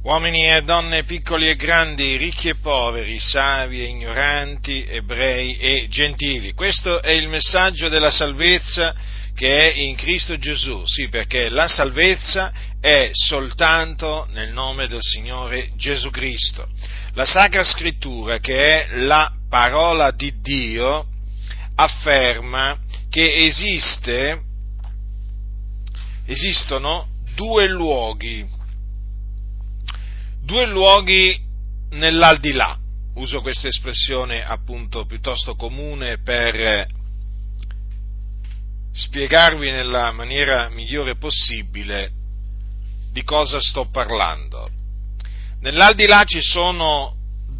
Uomini e donne, piccoli e grandi, ricchi e poveri, savi e ignoranti, ebrei e gentili. Questo è il messaggio della salvezza che è in Cristo Gesù. Sì, perché la salvezza è soltanto nel nome del Signore Gesù Cristo. La Sacra Scrittura, che è la parola di Dio, afferma che esiste, esistono due luoghi due luoghi nell'aldilà. Uso questa espressione appunto piuttosto comune per spiegarvi nella maniera migliore possibile di cosa sto parlando. Nell'aldilà ci sono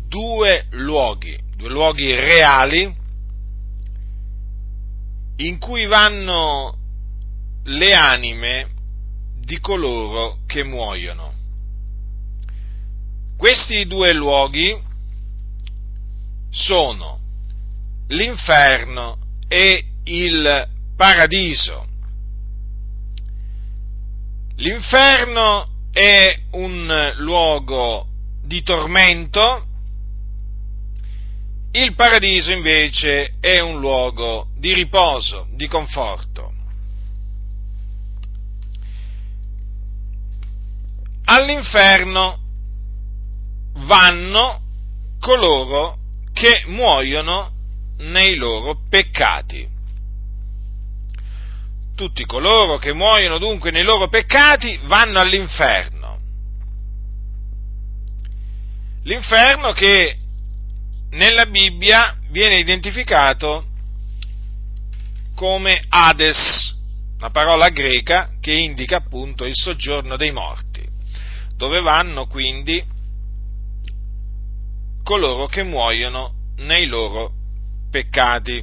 due luoghi, due luoghi reali in cui vanno le anime di coloro che muoiono. Questi due luoghi sono l'inferno e il paradiso. L'inferno è un luogo di tormento, il paradiso invece è un luogo di riposo, di conforto. All'inferno vanno coloro che muoiono nei loro peccati. Tutti coloro che muoiono dunque nei loro peccati vanno all'inferno. L'inferno che nella Bibbia viene identificato come Hades, una parola greca che indica appunto il soggiorno dei morti, dove vanno quindi coloro che muoiono nei loro peccati.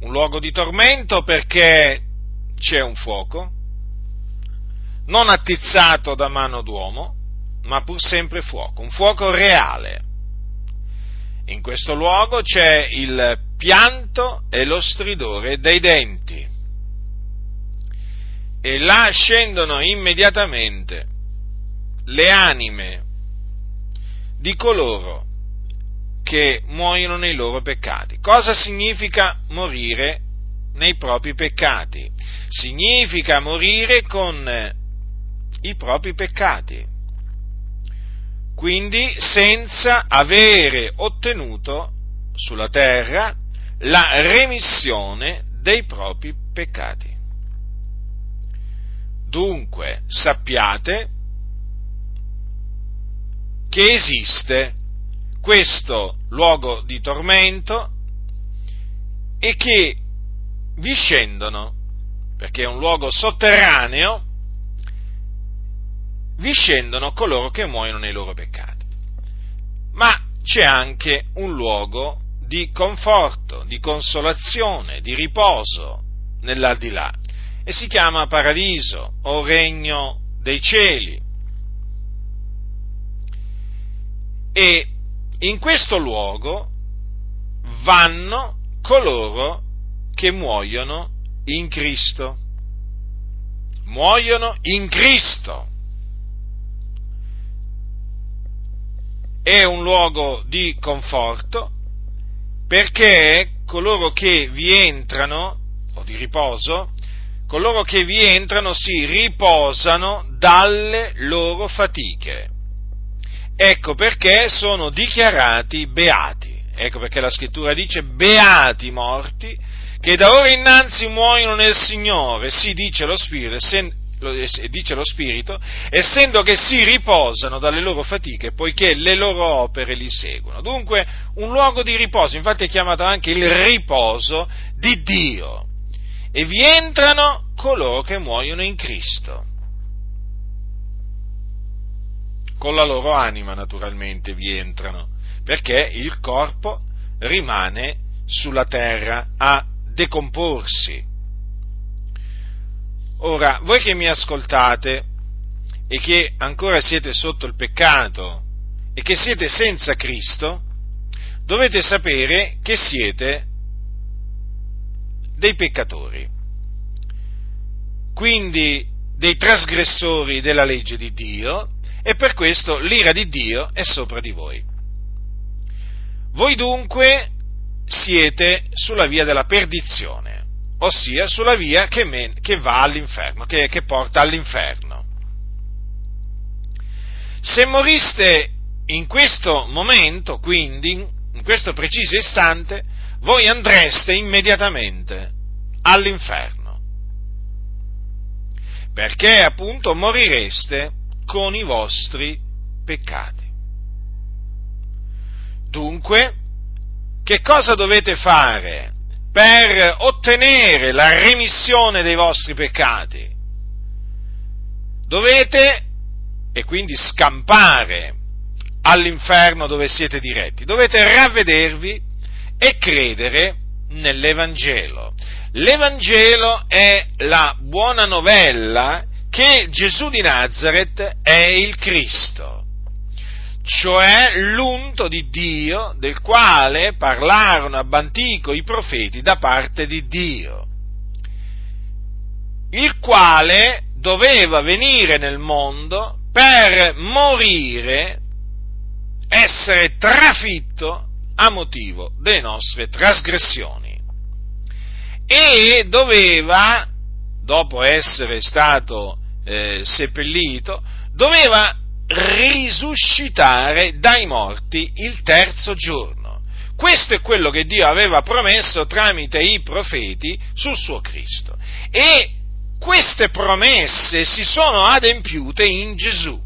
Un luogo di tormento perché c'è un fuoco, non attizzato da mano d'uomo, ma pur sempre fuoco, un fuoco reale. In questo luogo c'è il pianto e lo stridore dei denti. E là scendono immediatamente le anime di coloro che muoiono nei loro peccati. Cosa significa morire nei propri peccati? Significa morire con i propri peccati, quindi senza avere ottenuto sulla terra la remissione dei propri peccati. Dunque sappiate che esiste questo luogo di tormento e che vi scendono, perché è un luogo sotterraneo, vi scendono coloro che muoiono nei loro peccati. Ma c'è anche un luogo di conforto, di consolazione, di riposo nell'aldilà e si chiama paradiso o regno dei cieli. E in questo luogo vanno coloro che muoiono in Cristo. Muoiono in Cristo. È un luogo di conforto perché coloro che vi entrano, o di riposo, coloro che vi entrano si riposano dalle loro fatiche. Ecco perché sono dichiarati beati. Ecco perché la scrittura dice beati i morti che da ora innanzi muoiono nel Signore, si dice lo Spirito, dice lo Spirito, essendo che si riposano dalle loro fatiche, poiché le loro opere li seguono. Dunque, un luogo di riposo, infatti è chiamato anche il riposo di Dio. E vi entrano coloro che muoiono in Cristo con la loro anima naturalmente vi entrano, perché il corpo rimane sulla terra a decomporsi. Ora, voi che mi ascoltate e che ancora siete sotto il peccato e che siete senza Cristo, dovete sapere che siete dei peccatori. Quindi dei trasgressori della legge di Dio e per questo l'ira di Dio è sopra di voi. Voi dunque siete sulla via della perdizione, ossia sulla via che, men- che va all'inferno, che, che porta all'inferno. Se moriste in questo momento, quindi, in questo preciso istante, voi andreste immediatamente all'inferno. Perché appunto morireste con i vostri peccati. Dunque, che cosa dovete fare per ottenere la remissione dei vostri peccati? Dovete, e quindi scampare all'inferno dove siete diretti, dovete ravvedervi e credere nell'Evangelo. L'Evangelo è la buona novella che Gesù di Nazareth è il Cristo cioè l'unto di Dio del quale parlarono ab antico i profeti da parte di Dio, il quale doveva venire nel mondo per morire, essere trafitto a motivo delle nostre trasgressioni. E doveva, dopo essere stato eh, seppellito, doveva risuscitare dai morti il terzo giorno. Questo è quello che Dio aveva promesso tramite i profeti sul suo Cristo. E queste promesse si sono adempiute in Gesù,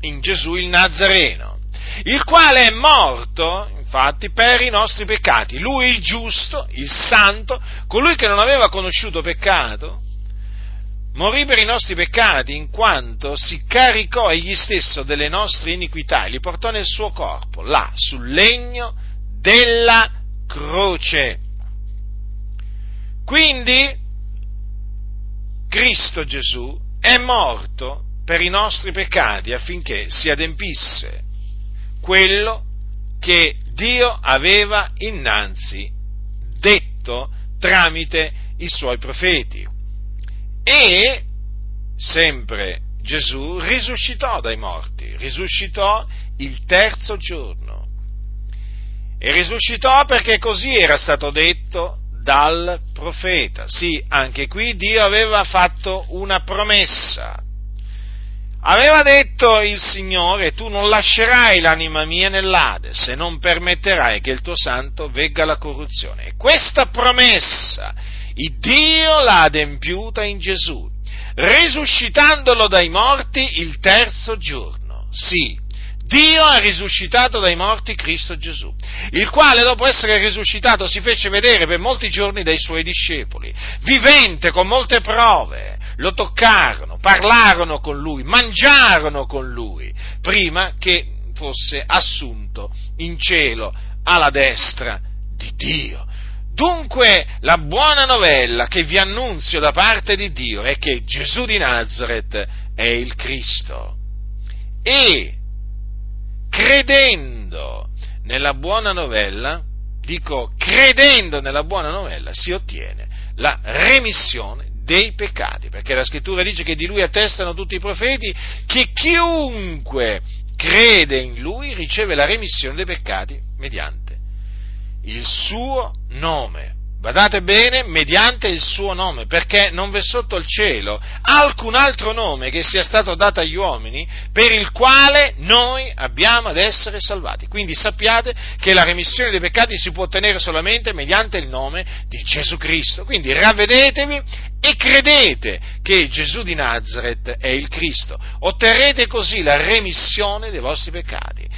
in Gesù il Nazareno, il quale è morto, infatti, per i nostri peccati. Lui il giusto, il santo, colui che non aveva conosciuto peccato, morì per i nostri peccati in quanto si caricò egli stesso delle nostre iniquità e li portò nel suo corpo, là, sul legno della croce. Quindi Cristo Gesù è morto per i nostri peccati affinché si adempisse quello che Dio aveva innanzi detto tramite i suoi profeti. E sempre Gesù risuscitò dai morti, risuscitò il terzo giorno. E risuscitò perché così era stato detto dal profeta. Sì, anche qui Dio aveva fatto una promessa. Aveva detto il Signore, tu non lascerai l'anima mia nell'Ade se non permetterai che il tuo santo vegga la corruzione. E questa promessa il Dio l'ha adempiuta in Gesù, risuscitandolo dai morti il terzo giorno. Sì, Dio ha risuscitato dai morti Cristo Gesù, il quale dopo essere risuscitato si fece vedere per molti giorni dai suoi discepoli, vivente con molte prove, lo toccarono, parlarono con lui, mangiarono con lui, prima che fosse assunto in cielo alla destra di Dio. Dunque la buona novella che vi annunzio da parte di Dio è che Gesù di Nazareth è il Cristo. E credendo nella buona novella, dico credendo nella buona novella, si ottiene la remissione dei peccati, perché la scrittura dice che di lui attestano tutti i profeti che chiunque crede in lui riceve la remissione dei peccati mediante il suo nome. Badate bene, mediante il suo nome, perché non v'è sotto il cielo alcun altro nome che sia stato dato agli uomini per il quale noi abbiamo ad essere salvati. Quindi sappiate che la remissione dei peccati si può ottenere solamente mediante il nome di Gesù Cristo. Quindi ravvedetevi e credete che Gesù di Nazareth è il Cristo. Otterrete così la remissione dei vostri peccati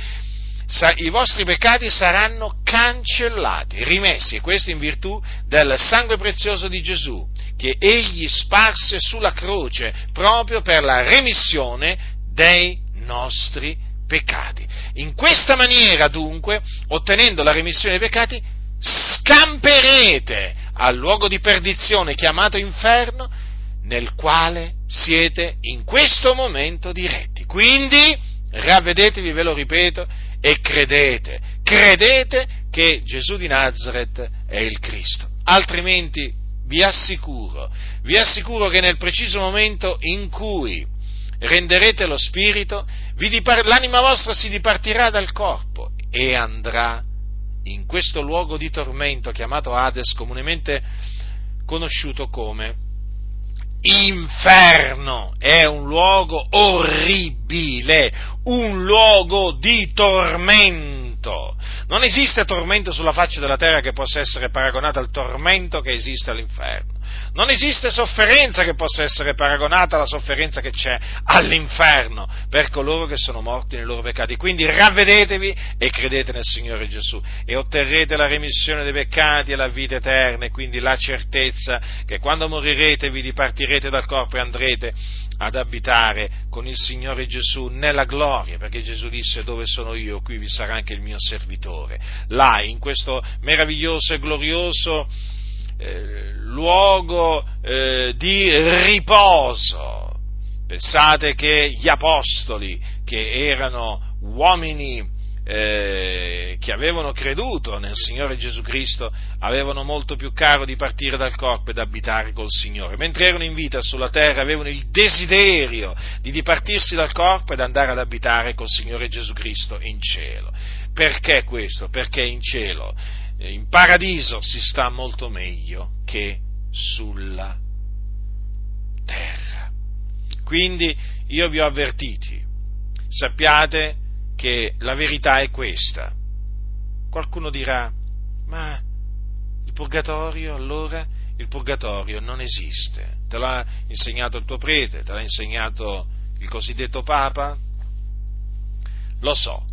i vostri peccati saranno cancellati, rimessi, e questo in virtù del sangue prezioso di Gesù, che egli sparse sulla croce proprio per la remissione dei nostri peccati. In questa maniera, dunque, ottenendo la remissione dei peccati, scamperete al luogo di perdizione chiamato inferno, nel quale siete in questo momento diretti. Quindi, ravvedetevi, ve lo ripeto, e credete, credete che Gesù di Nazareth è il Cristo, altrimenti vi assicuro, vi assicuro che nel preciso momento in cui renderete lo spirito, dipar- l'anima vostra si dipartirà dal corpo e andrà in questo luogo di tormento chiamato Hades, comunemente conosciuto come inferno. È un luogo orribile, un luogo di tormento. Non esiste tormento sulla faccia della terra che possa essere paragonato al tormento che esiste all'inferno. Non esiste sofferenza che possa essere paragonata alla sofferenza che c'è all'inferno per coloro che sono morti nei loro peccati. Quindi ravvedetevi e credete nel Signore Gesù e otterrete la remissione dei peccati e la vita eterna e quindi la certezza che quando morirete vi dipartirete dal corpo e andrete ad abitare con il Signore Gesù nella gloria, perché Gesù disse dove sono io, qui vi sarà anche il mio servitore. Là, in questo meraviglioso e glorioso eh, luogo eh, di riposo. Pensate che gli apostoli, che erano uomini eh, che avevano creduto nel Signore Gesù Cristo, avevano molto più caro di partire dal corpo ed abitare col Signore. Mentre erano in vita sulla terra avevano il desiderio di dipartirsi dal corpo ed andare ad abitare col Signore Gesù Cristo in cielo. Perché questo? Perché in cielo in paradiso si sta molto meglio che sulla terra. Quindi io vi ho avvertiti, sappiate che la verità è questa. Qualcuno dirà, ma il purgatorio allora? Il purgatorio non esiste. Te l'ha insegnato il tuo prete, te l'ha insegnato il cosiddetto Papa? Lo so,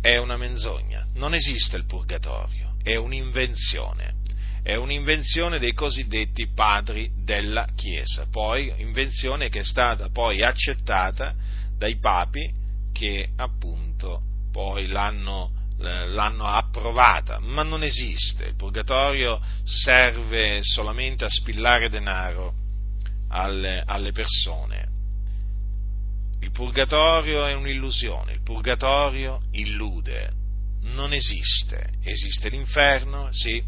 è una menzogna, non esiste il purgatorio, è un'invenzione, è un'invenzione dei cosiddetti padri della Chiesa, poi invenzione che è stata poi accettata dai papi che appunto poi l'hanno, l'hanno approvata, ma non esiste, il purgatorio serve solamente a spillare denaro alle, alle persone, il purgatorio è un'illusione, il purgatorio illude, non esiste. Esiste l'inferno, sì,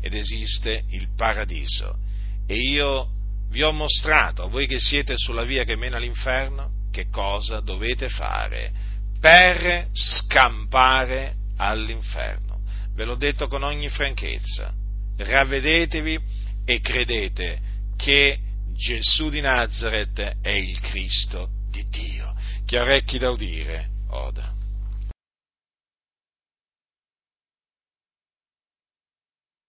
ed esiste il paradiso. E io vi ho mostrato, a voi che siete sulla via che mena all'inferno, che cosa dovete fare per scampare all'inferno. Ve l'ho detto con ogni franchezza. Ravvedetevi e credete che Gesù di Nazareth è il Cristo di Dio. Chi ha orecchi da udire, oda.